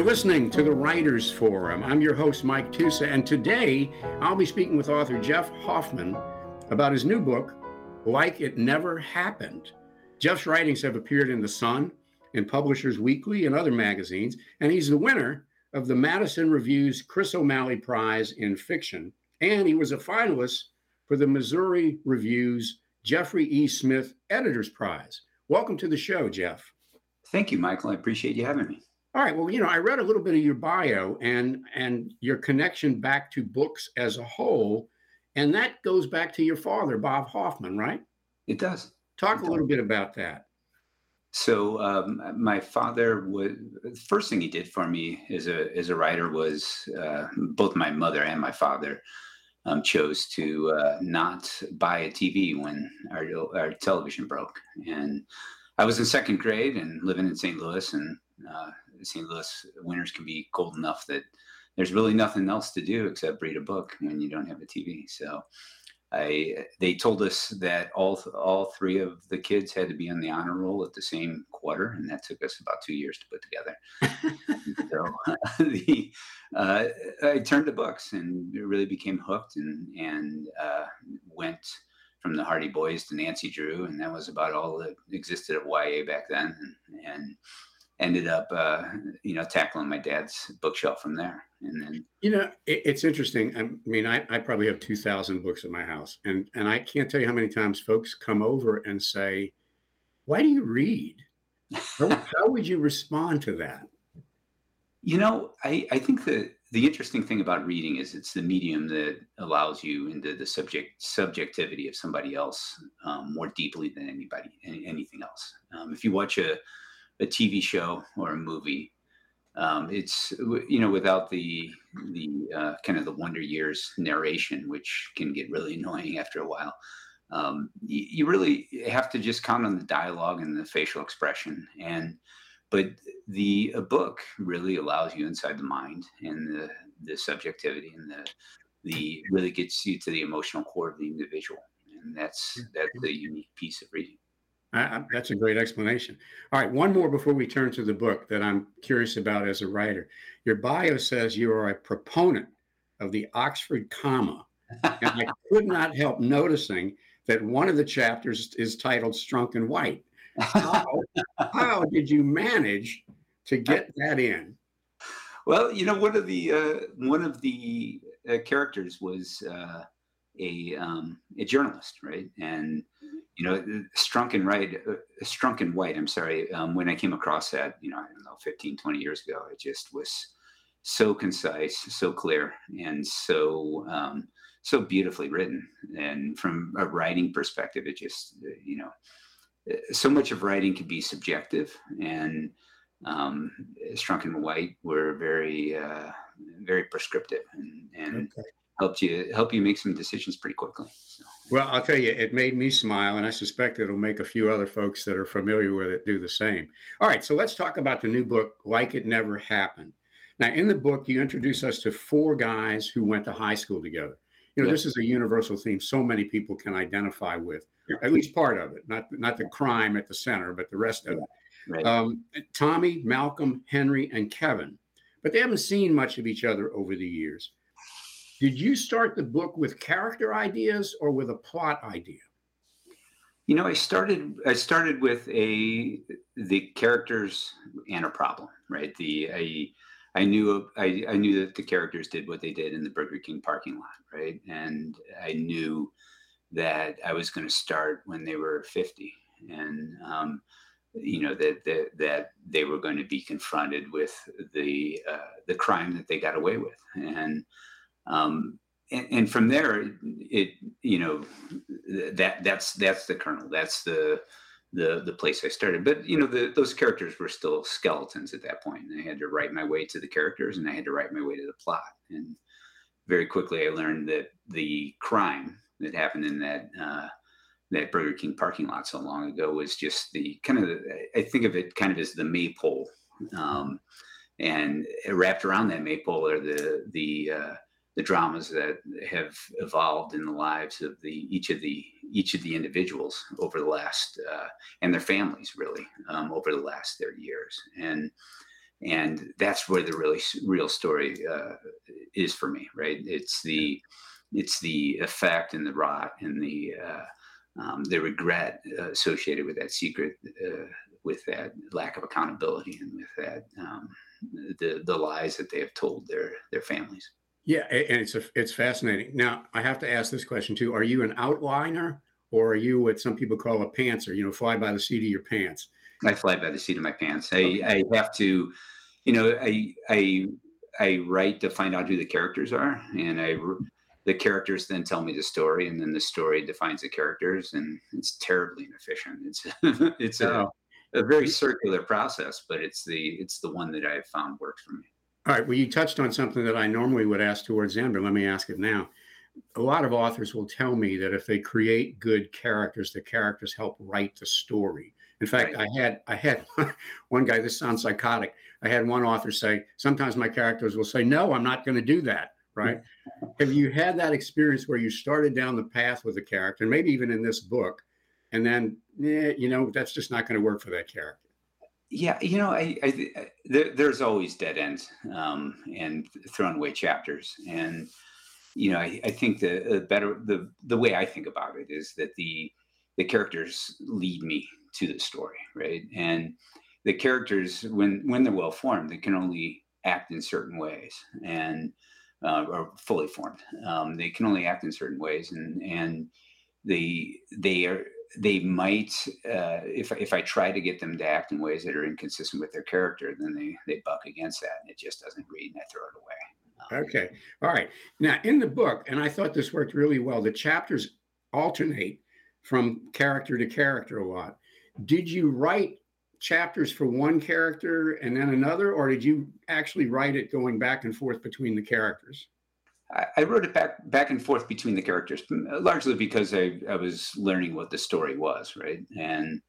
You're listening to the Writers Forum. I'm your host, Mike Tusa, and today I'll be speaking with author Jeff Hoffmann about his new book, Like It Never Happened. Jeff's writings have appeared in The Sun, in Publishers Weekly, and other magazines, and he's the winner of the Madison Review's Chris O'Malley Prize in Fiction, and he was a finalist for the Missouri Review's Jeffrey E. Smith Editor's Prize. Welcome to the show, Jeff. Thank you, Michael. I appreciate you having me. All right. Well, you know, I read a little bit of your bio and and your connection back to books as a whole, and that goes back to your father, Bob Hoffmann, right? It does. Talk it a little bit about that. So, um, my father would the first thing he did for me as a as a writer was uh, both my mother and my father um, chose to uh, not buy a TV when our our television broke, and I was in second grade and living in St. Louis, and uh, St. Louis winters can be cold enough that there's really nothing else to do except read a book when you don't have a TV. So I they told us that all all three of the kids had to be on the honor roll at the same quarter, and that took us about two years to put together. so uh, the uh, I turned to books and really became hooked, and and uh, went from the Hardy Boys to Nancy Drew, and that was about all that existed of YA back then, and, and ended up, uh, you know, tackling my dad's bookshelf from there. And then, you know, it, it's interesting. I mean, I, I probably have 2000 books at my house and, and I can't tell you how many times folks come over and say, why do you read? how, how would you respond to that? You know, I, I think that the interesting thing about reading is it's the medium that allows you into the subject subjectivity of somebody else um, more deeply than anybody anything else. Um, if you watch a a TV show or a movie. Um, it's you know without the the uh, kind of the Wonder Years narration, which can get really annoying after a while. Um, you, you, really have to just count on the dialogue and the facial expression, and but the a book really allows you inside the mind and the the subjectivity and the the really gets you to the emotional core of the individual, and that's that's the unique piece of reading. I, that's a great explanation. All right, one more before we turn to the book that I'm curious about as a writer. Your bio says you are a proponent of the Oxford comma. and I could not help noticing that one of the chapters is titled Strunk and White. How, how did you manage to get that in? Well, you know, one of the uh, one of the uh, characters was uh, a um, a journalist, right? And you know, Strunk and White, uh, and White. I'm sorry. Um, when I came across that, you know, I don't know, 15, 20 years ago, it just was so concise, so clear, and so um, so beautifully written. And from a writing perspective, it just, uh, you know, uh, so much of writing can be subjective, and um, Strunk and White were very, uh, very prescriptive, and, and okay helped you help you make some decisions pretty quickly. So. Well, I'll tell you, it made me smile, and I suspect it'll make a few other folks that are familiar with it do the same. All right, so let's talk about the new book, Like It Never Happened. Now, in the book, you introduce us to four guys who went to high school together. You know, this is a universal theme so many people can identify with, at least part of it, not not the crime at the center, but the rest of it. Right. Um, Tommy, Malcolm, Henry, and Kevin. But they haven't seen much of each other over the years. Did you start the book with character ideas or with a plot idea? You know, I started I started with a the characters and a problem, right? The I I knew I, I knew that the characters did what they did in the Burger King parking lot, right? And I knew that I was going to start when they were 50 and um, you know that, that that they were going to be confronted with the uh, the crime that they got away with and um, and, and, from there, it you know that that's that's the kernel. That's the the the place I started. But you know, the, those characters were still skeletons at that point. And I had to write my way to the characters, and I had to write my way to the plot. And very quickly, I learned that the crime that happened in that uh, that Burger King parking lot so long ago was just the kind of the, I think of it kind of as the maypole, um, and wrapped around that maypole are the the uh, the dramas that have evolved in the lives of the each of the each of the individuals over the last uh, and their families really um, over the last 30 years. And and that's where the really real story uh, is for me right? It's the it's the effect and the rot and the uh, um, the regret uh, associated with that secret uh, with that lack of accountability and with that um, the the lies that they have told their their families yeah and it's a, it's fascinating. Now i have to ask this question too. Are you an outliner or are you what some people call a pantser? You know fly by the seat of your pants. I fly by the seat of my pants. I, I have to, you know, I I I write to find out who the characters are, and I the characters then tell me the story, and then the story defines the characters, and it's terribly inefficient. It's it's a, oh. a very circular process, but it's the it's the one that I've found works for me. All right. Well, you touched on something that I normally would ask towards the end, but let me ask it now. A lot of authors will tell me that if they create good characters, the characters help write the story. In fact, right. I had I had one guy. This sounds psychotic. I had one author say, "Sometimes my characters will say, no, I'm not going to do that." Right? Have you had that experience where you started down the path with a character, maybe even in this book, and then, eh, you know, that's just not going to work for that character? Yeah, you know, I, I, I there, there's always dead ends um, and thrown away chapters, and you know, I, I think the better the the way I think about it is that the the characters lead me to the story, right? And the characters, when when they're well formed, they can only act in certain ways, and uh, or fully formed. Um, they can only act in certain ways, and and they they are they might uh, if if I try to get them to act in ways that are inconsistent with their character, then they they buck against that, and it just doesn't read, and I throw it away. Um, okay, all right. Now in the book, and I thought this worked really well. The chapters alternate from character to character a lot did you write chapters for one character and then another, or did you actually write it going back and forth between the characters? I, wrote it back back and forth between the characters, largely because I, I was learning what the story was, right? And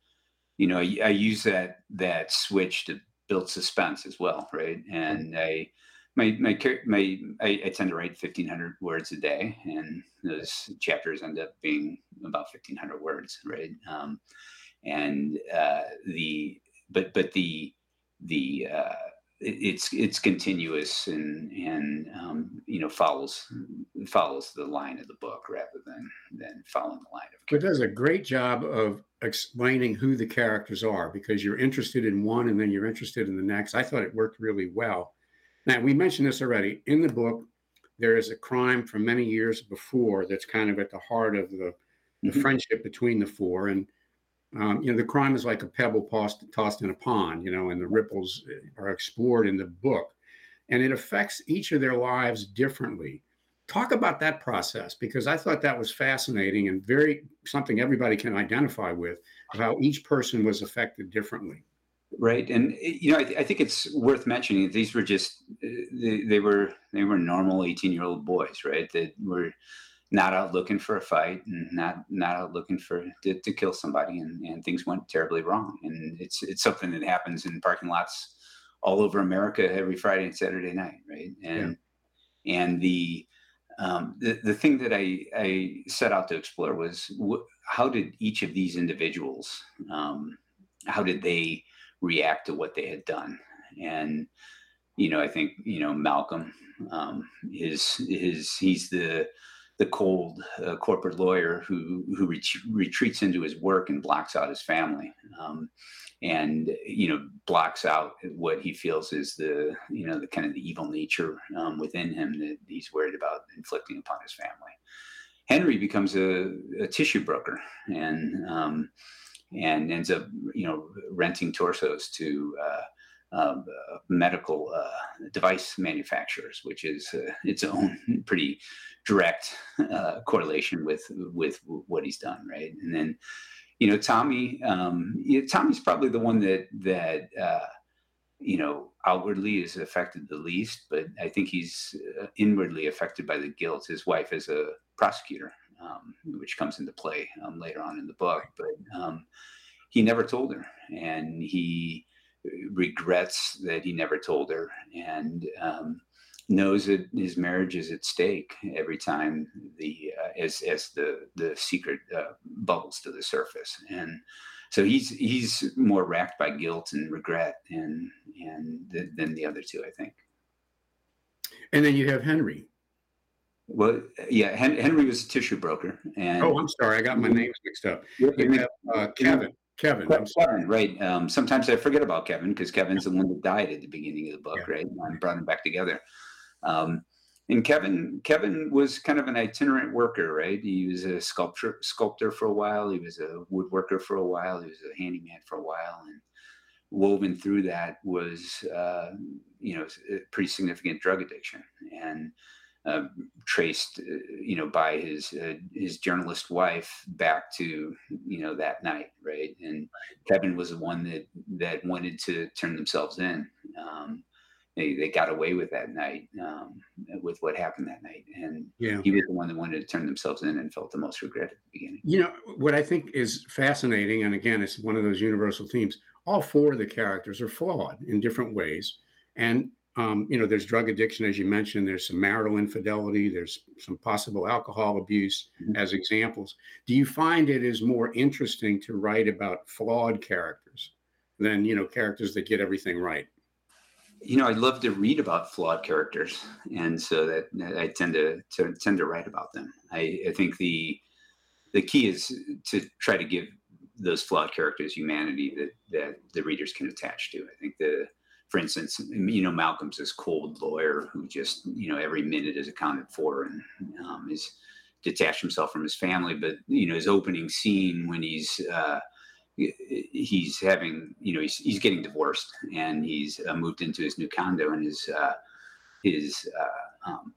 you know, I, I use that that switch to build suspense as well, right? And I my my my I, I, tend to write 1500 words a day and those chapters end up being about 1500 words right um, and uh, the but but the the uh, it's it's continuous and and um, you know follows follows the line of the book rather than than following the line of. It does a great job of explaining who the characters are because you're interested in one and then you're interested in the next. I thought it worked really well. Now we mentioned this already in the book. There is a crime from many years before that's kind of at the heart of the, the mm-hmm. friendship between the four and um, you know, the crime is like a pebble tossed, tossed in a pond, you know, and the ripples uh, are explored in the book. And it affects each of their lives differently. Talk about that process because I thought that was fascinating and very something everybody can identify with how each person was affected differently. Right, and eh, you know, I, th- I think it's worth mentioning these were just eh, they, they were they were normal eighteen year old boys, right? That were not out looking for a fight and not not out looking for to, to kill somebody and, and things went terribly wrong. And it's it's something that happens in parking lots all over America every Friday and Saturday night right? And yeah. and the um, the, the thing that I, I set out to explore was wh- how did each of these individuals um, how did they react to what they had done? And you know I think you know Malcolm um, is is he's the the cold uh, corporate lawyer who who ret- retreats into his work and blocks out his family, um, and you know blocks out what he feels is the you know the kind of the evil nature um, within him that he's worried about inflicting upon his family. Henry becomes a, a tissue broker and um, and ends up you know renting torsos to. Uh, uh, medical uh, device manufacturers, which is uh, its own pretty direct uh, correlation with with what he's done, right? And then, you know, Tommy, um, yeah, Tommy's probably the one that that uh, you know outwardly is affected the least, but I think he's uh, inwardly affected by the guilt. His wife is a prosecutor, um, which comes into play um, later on in the book, but um, he never told her, and he regrets that he never told her, and um, knows that his marriage is at stake every time the uh, as as the the secret uh, bubbles to the surface and so he's he's more racked by guilt and regret and and than the other two, I think. And then you have Henry. Well, yeah, Henry was a tissue broker. And oh, I'm sorry, I got my names mixed up. You have uh, Kevin. Kevin. I'm sorry. Right. Um, sometimes I forget about Kevin because Kevin's the one that died at the beginning of the book, yeah. right? And brought him back together. Um, and Kevin, Kevin was kind of an itinerant worker, right? He was a sculptor, sculptor for a while. He was a woodworker for a while. He was a handyman for a while, and woven through that was, uh, you know, a pretty significant drug addiction, and uh, traced, uh, you know, by his uh, his journalist wife back to you know that night, right? And Kevin was the one that that wanted to turn themselves in. Um, they, they got away with that night um, with what happened that night, and yeah. he was the one that wanted to turn themselves in and felt the most regret at the beginning. You know what I think is fascinating, and again, it's one of those universal themes. All four of the characters are flawed in different ways, and um, you know, there's drug addiction, as you mentioned. There's some marital infidelity. There's some possible alcohol abuse mm-hmm. as examples. Do you find it is more interesting to write about flawed characters than you know characters that get everything right? You know, I love to read about flawed characters, and so that, I tend to, to tend to write about them. I, I think the the key is to try to give those flawed characters humanity that that the readers can attach to. I think the for instance, you know, Malcolm's this cold lawyer who just, you know, every minute is accounted for and um, is detached himself from his family. But, you know, his opening scene when he's, uh, he's having, you know, he's, he's getting divorced and he's uh, moved into his new condo and his, uh, his, uh, um,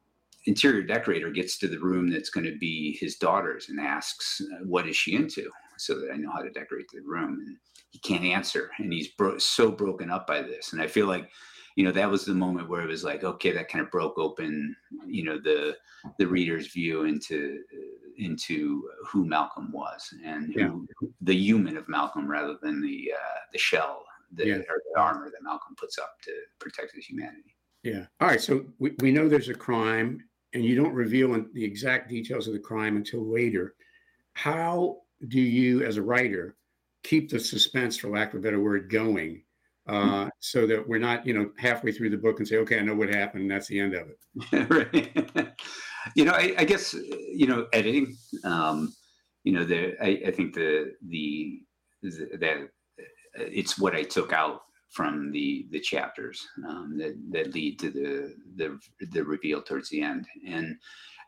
interior decorator gets to the room that's going to be his daughter's and asks, what is she into? So that I know how to decorate the room. And, he can't answer and he's bro- so broken up by this and i feel like you know that was the moment where it was like okay that kind of broke open you know the the reader's view into into who malcolm was and who, yeah. the human of malcolm rather than the uh the shell the, yeah. or the armor that malcolm puts up to protect his humanity yeah all right so we, we know there's a crime and you don't reveal the exact details of the crime until later how do you as a writer keep the suspense, for lack of a better word, going, uh, mm-hmm. so that we're not, you know, halfway through the book and say, okay, I know what happened, and that's the end of it. right. you know, I, I, guess you know, editing. Um, you know, the I, I think the the that it's what I took out from the the chapters um, that that lead to the the the reveal towards the end. And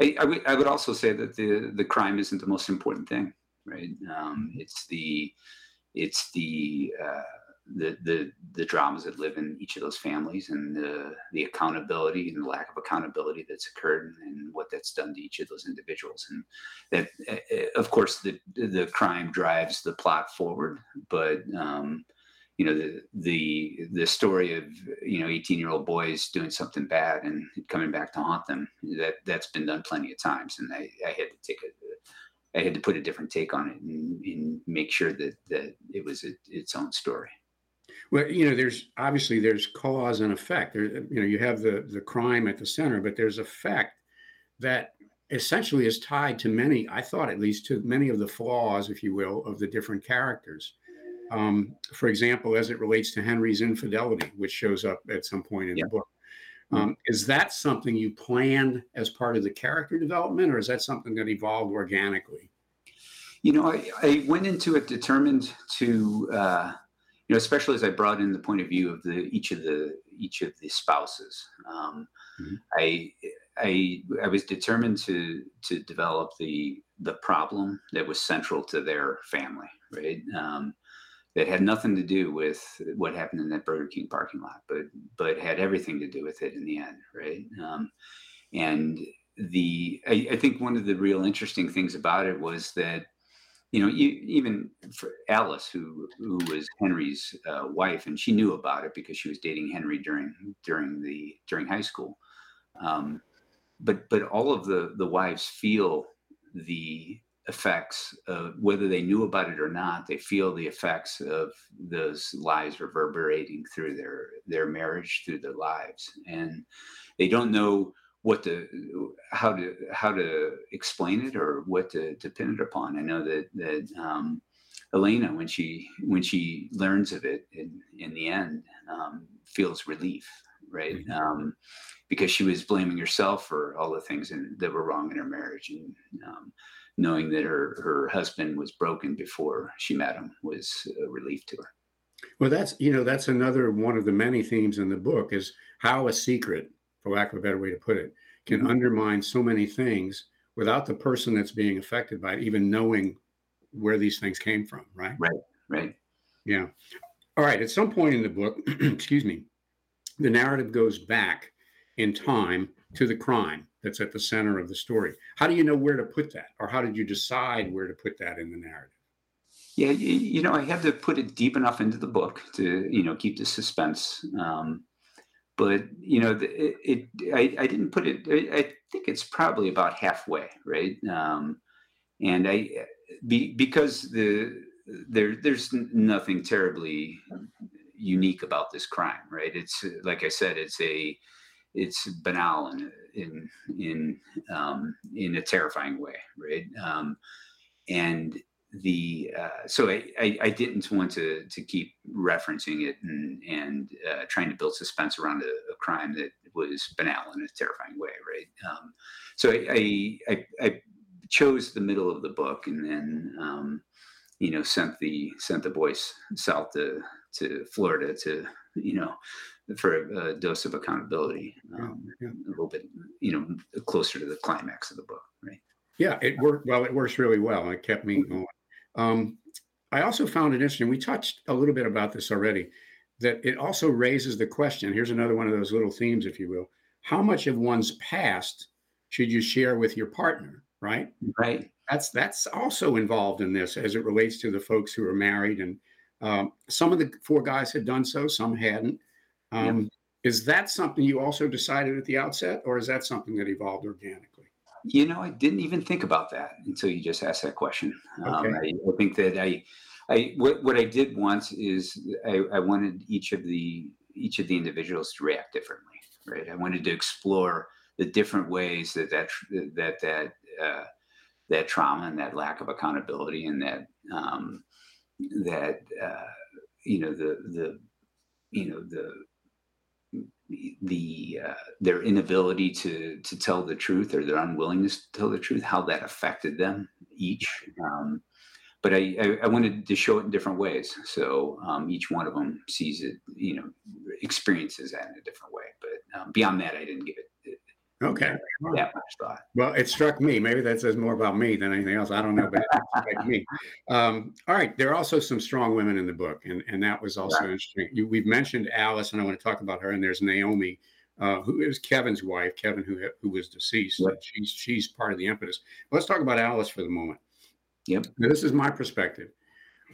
I, I, w- I would also say that the the crime isn't the most important thing, right? Um, it's the it's the uh, the the the dramas that live in each of those families and the the accountability and the lack of accountability that's occurred and what that's done to each of those individuals. And that uh, of course the the crime drives the plot forward but um, you know the the the story of you know 18 year old boys doing something bad and coming back to haunt them that that's been done plenty of times and I, I had to take a I had to put a different take on it and, and make sure that that it was a, its own story. Well, you know, there's obviously there's cause and effect. There, you know, you have the the crime at the center, but there's effect that essentially is tied to many. I thought at least to many of the flaws, if you will, of the different characters. Um, for example, as it relates to Henry's infidelity, which shows up at some point in yeah. the book. Um, is that something you planned as part of the character development, or is that something that evolved organically? You know, I, I went into it determined to, uh, you know, especially as I brought in the point of view of the each of the each of the spouses. Um, mm-hmm. I I I was determined to to develop the the problem that was central to their family, right? Um, that had nothing to do with what happened in that Burger King parking lot, but but had everything to do with it in the end, right? Um, and the I, I, think one of the real interesting things about it was that you know even for Alice, who who was Henry's uh, wife, and she knew about it because she was dating Henry during during the during high school. Um, but but all of the the wives feel the effects of whether they knew about it or not they feel the effects of those lies reverberating through their their marriage through their lives and they don't know what to how to how to explain it or what to, to pin it upon i know that that um, Elena, when she when she learns of it in in the end, um, feels relief, right? Mm-hmm. Um, because she was blaming herself for all the things in, that were wrong in her marriage, and um, knowing that her her husband was broken before she met him was a relief to her. Well, that's you know that's another one of the many themes in the book is how a secret, for lack of a better way to put it, can mm-hmm. undermine so many things without the person that's being affected by it even knowing where these things came from. Right. Right. Right. Yeah. All right. At some point in the book, excuse me, the narrative goes back in time to the crime that's at the center of the story. How do you know where to put that, or how did you decide where to put that in the narrative? Yeah, you, know, I had to put it deep enough into the book to, you know, keep the suspense. Um, but you know, it, it I, I, didn't put it. I, I, think it's probably about halfway, right? Um, and I, be, because the there there's nothing terribly unique about this crime, right? It's like I said, it's a it's banal in in in um, in a terrifying way, right? Um, and the uh, so I, I, I didn't want to to keep referencing it and and uh, trying to build suspense around a, a, crime that was banal in a terrifying way, right? Um, so I, I, I chose the middle of the book and then um, you know sent the sent the boys south to to Florida to you know for a, a dose of accountability, um, yeah, a little bit you know closer to the climax of the book, right? Yeah, it worked. Well, it works really well. It kept me going. Um, I also found it interesting. We touched a little bit about this already. That it also raises the question. Here's another one of those little themes, if you will. How much of one's past should you share with your partner? Right. Right. That's that's also involved in this as it relates to the folks who are married, and um, some of the four guys had done so, some hadn't. Um, yeah. Is that something you also decided at the outset, or is that something that evolved organically? You know, I didn't even think about that until you just asked that question. Um, okay. Um, I, I, think that I, I what, what I did once is I, I wanted each of the each of the individuals to react differently, right? I wanted to explore the different ways that that that that uh, that trauma and that lack of accountability and that um, that uh, you know the the you know the the uh, their inability to to tell the truth or their unwillingness to tell the truth, how that affected them each. Um, but I, I, I, wanted to show it in different ways, so um, each one of them sees it, you know, experiences that in a different way. But um, beyond that, I didn't give it Okay. Thought. Well, it struck me. Maybe that says more about me than anything else. I don't know, but like me. Um, all right. There are also some strong women in the book, and, and that was also yeah. interesting. You, we've mentioned Alice, and I want to talk about her. And there's Naomi, uh, who is Kevin's wife, Kevin, who who was deceased. She's she's part of the impetus. Let's talk about Alice for the moment. Yep. Now, this is my perspective.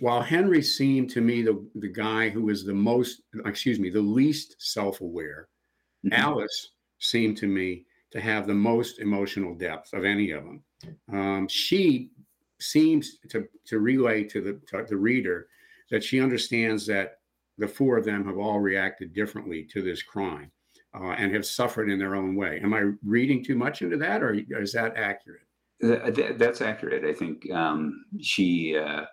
While Henry seemed to me the the guy who was the most, excuse me, the least self-aware, mm-hmm. Alice seemed to me to have the most emotional depth of any of them. Um, she seems to, to relay to the, to the reader that she understands that the four of them have all reacted differently to this crime uh, and have suffered in their own way. Am I reading too much into that, or is that accurate? That's accurate. I think um, she uh,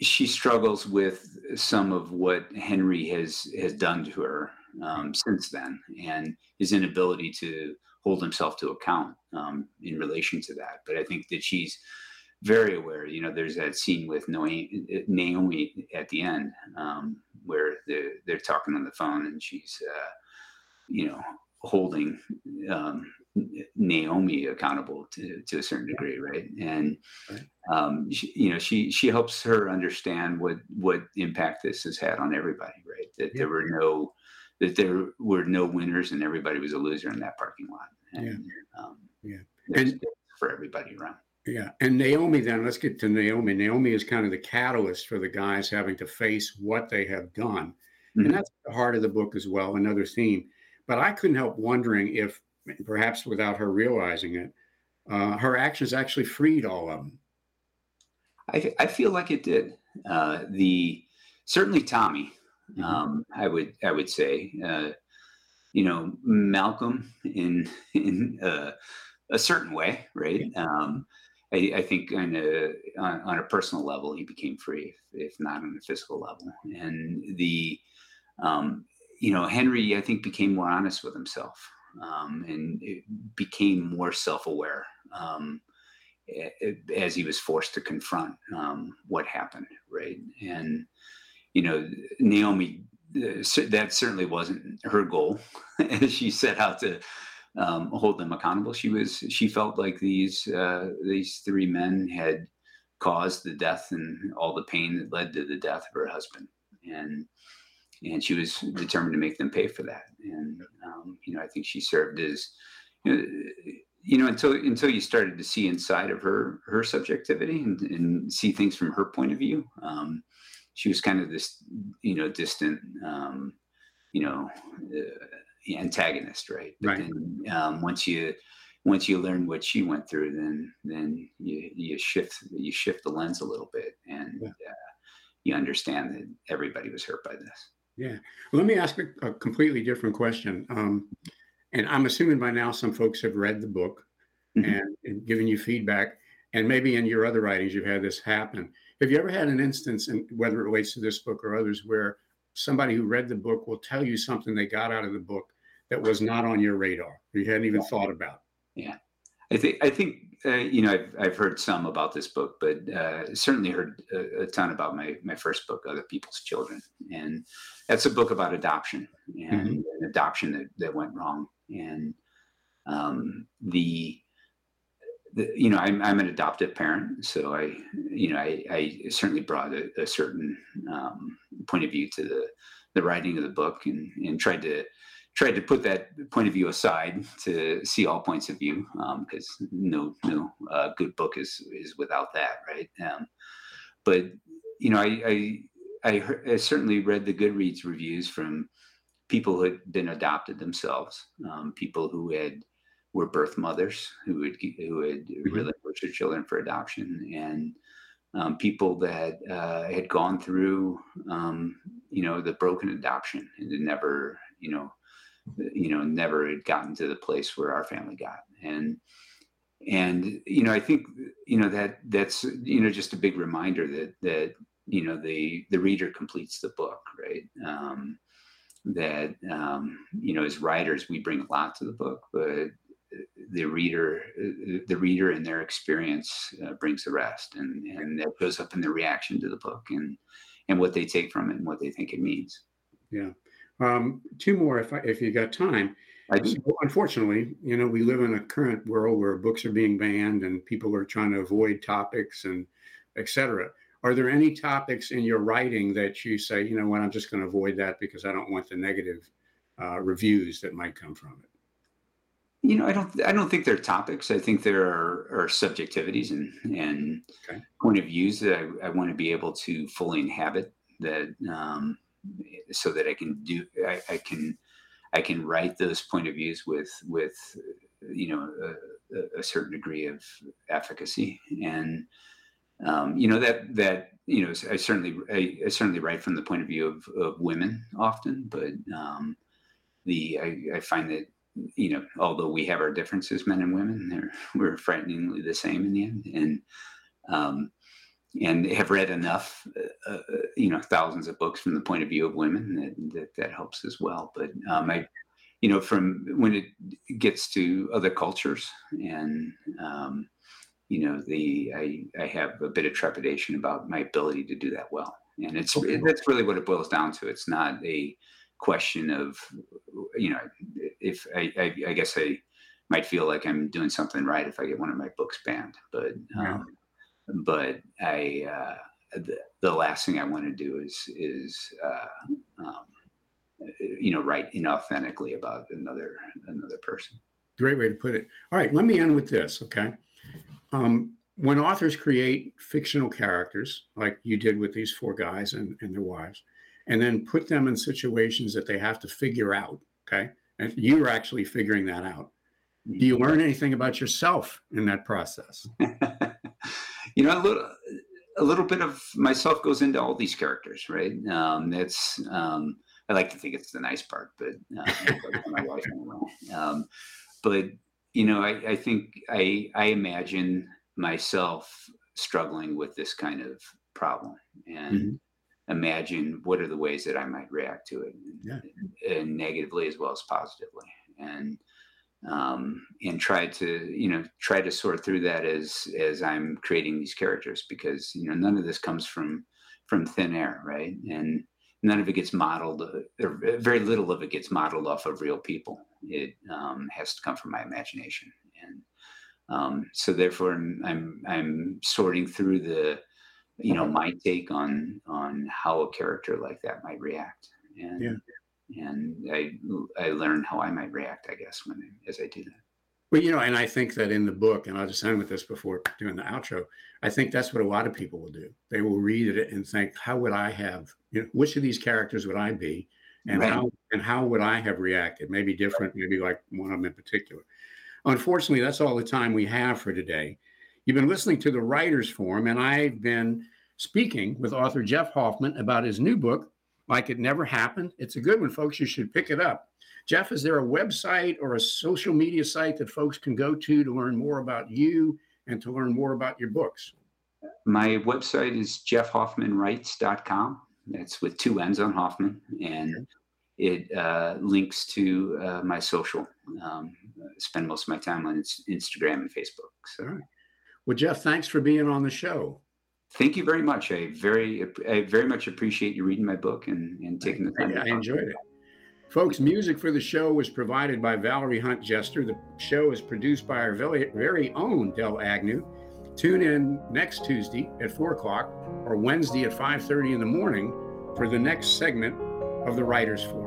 she struggles with some of what Henry has has done to her um, since then, and his inability to hold himself to account um, in relation to that. But I think that she's very aware. You know, there's that scene with Naomi at the end um, where they're, they're talking on the phone, and she's, uh, you know, holding um, Naomi accountable to, to a certain degree, right? And um, she, you know, she she helps her understand what what impact this has had on everybody, right? That yeah. there were no that there were no winners and everybody was a loser in that parking lot. And, yeah. Um, yeah. And for everybody around. Yeah. And Naomi, then let's get to Naomi. Naomi is kind of the catalyst for the guys having to face what they have done. Mm-hmm. And that's the heart of the book as well, another theme. But I couldn't help wondering if, perhaps without her realizing it, uh, her actions actually freed all of them. I, I feel like it did. Uh, the certainly Tommy, Mm-hmm. Um, I would I would say, uh, you know, Malcolm in in uh, a certain way, right? Um, I, I think on a on, on, a personal level, he became free, if, if, not on a physical level. And the, um, you know, Henry, I think, became more honest with himself um, and became more self-aware um, as he was forced to confront um, what happened, right? And you know, Naomi, uh, that certainly wasn't her goal as she set out to um, hold them accountable. She was she felt like these uh, these three men had caused the death and all the pain that led to the death of her husband, and and she was determined to make them pay for that. And um, you know, I think she served as you know, you know, until until you started to see inside of her her subjectivity and, and see things from her point of view. Um, she was kind of this, you know, distant, um, you know, uh, antagonist, right? But right. Then, um, once you once you learn what she went through, then then you you shift you shift the lens a little bit, and yeah. uh, you understand that everybody was hurt by this. Yeah. Well, let me ask a, a completely different question. Um, and I'm assuming by now some folks have read the book mm-hmm. and, and given you feedback, and maybe in your other writings you've had this happen. Have you ever had an instance, and whether it relates to this book or others, where somebody who read the book will tell you something they got out of the book that was not on your radar you hadn't even thought about? Yeah. I think i think uh, you know I've, I've heard some about this book but uh, certainly heard a, a, ton about my my first book other people's children. And that's a book about adoption and mm-hmm. an adoption that, that went wrong. And um, the you know, I'm, I'm an adoptive parent, so I, you know, I, I certainly brought a, a certain um, point of view to the, the writing of the book and, and tried to tried to put that point of view aside to see all points of view because um, no no uh, good book is is without that right? Um, but you know I, I I, I certainly read the Goodreads reviews from people who had been adopted themselves um, people who had were birth mothers who had who had mm-hmm. relinquished their children for adoption and um, people that uh, had gone through um, you know the broken adoption and never you know you know never had gotten to the place where our family got and and you know i think you know that that's you know just a big reminder that that you know the the reader completes the book right um that um you know as writers we bring a lot to the book but the reader the reader and their experience uh, brings the rest and and that goes up in the reaction to the book and and what they take from it and what they think it means yeah um, two more, if I, if you got time. So, unfortunately, you know, we live in a current world where books are being banned and people are trying to avoid topics and etc. Are there any topics in your writing that you say, you know what, I'm just going to avoid that because I don't want the negative uh, reviews that might come from it? You know, I don't. I don't think they're topics. I think there are, are subjectivities and and okay. point of views that I, I want to be able to fully inhabit. That um, so that I can do I, I, can I can write those point of views with with you know a, a certain degree of efficacy and um, you know that that you know I certainly I, I, certainly write from the point of view of, of women often but um, the I, I find that you know although we have our differences men and women we're frighteningly the same in the end and um, and have read enough, uh, uh, you know, thousands of books from the point of view of women that that, that helps as well. But um, I, you know, from when it gets to other cultures and um, you know, the I I have a bit of trepidation about my ability to do that well, and it's okay. that's really what it boils down to. It's not a question of, you know, if I, I, I guess I might feel like I'm doing something right if I get one of my books banned, but um, but I uh, the, the, last thing I want to do is is uh, um, you know write inauthentically about another another person. Great way to put it. All right, let me end with this. Okay, um, when authors create fictional characters like you did with these four guys and, and their wives, and then put them in situations that they have to figure out. Okay, and you're actually figuring that out. Do you learn anything about yourself in that process? you know, a little, a little bit of myself goes into all these characters, right? Um, that's, um, I like to think it's the nice part, but uh, my wife, um, but you know, I, I think I, I imagine myself struggling with this kind of problem and mm-hmm. Imagine what are the ways that I might react to it, yeah. and negatively as well as positively, and um, and try to you know try to sort through that as as I'm creating these characters because you know none of this comes from from thin air, right? And none of it gets modeled, or very little of it gets modeled off of real people. It um, has to come from my imagination, and um, so therefore I'm, I'm I'm sorting through the you know my take on on how a character like that might react, and yeah. and I I learn how I might react, I guess, when as I do that. Well, you know, and I think that in the book, and I'll just end with this before doing the outro. I think that's what a lot of people will do. They will read it and think, "How would I have? You know, which of these characters would I be, and right. how and how would I have reacted? Maybe different, maybe like one of them in particular." Unfortunately, that's all the time we have for today. You've been listening to the Writers Forum, and I've been speaking with author Jeff Hoffmann about his new book, Like It Never Happened. It's a good one, folks. You should pick it up. Jeff, is there a website or a social media site that folks can go to to learn more about you and to learn more about your books? My website is jeffhoffmannwrites.com. It's with two N's on Hoffmann. And it uh, links to uh, my social. Um, spend most of my time on Instagram and Facebook. So. Well, Jeff, thanks for being on the show. Thank you very much. I very, I very much appreciate you reading my book and, and taking the time. I, I enjoyed it. Folks, music for the show was provided by Valerie Hunt Jester. The show is produced by our very, very own Del Agnew. Tune in next Tuesday at four o'clock or Wednesday at five thirty in the morning for the next segment of the Writers Forum.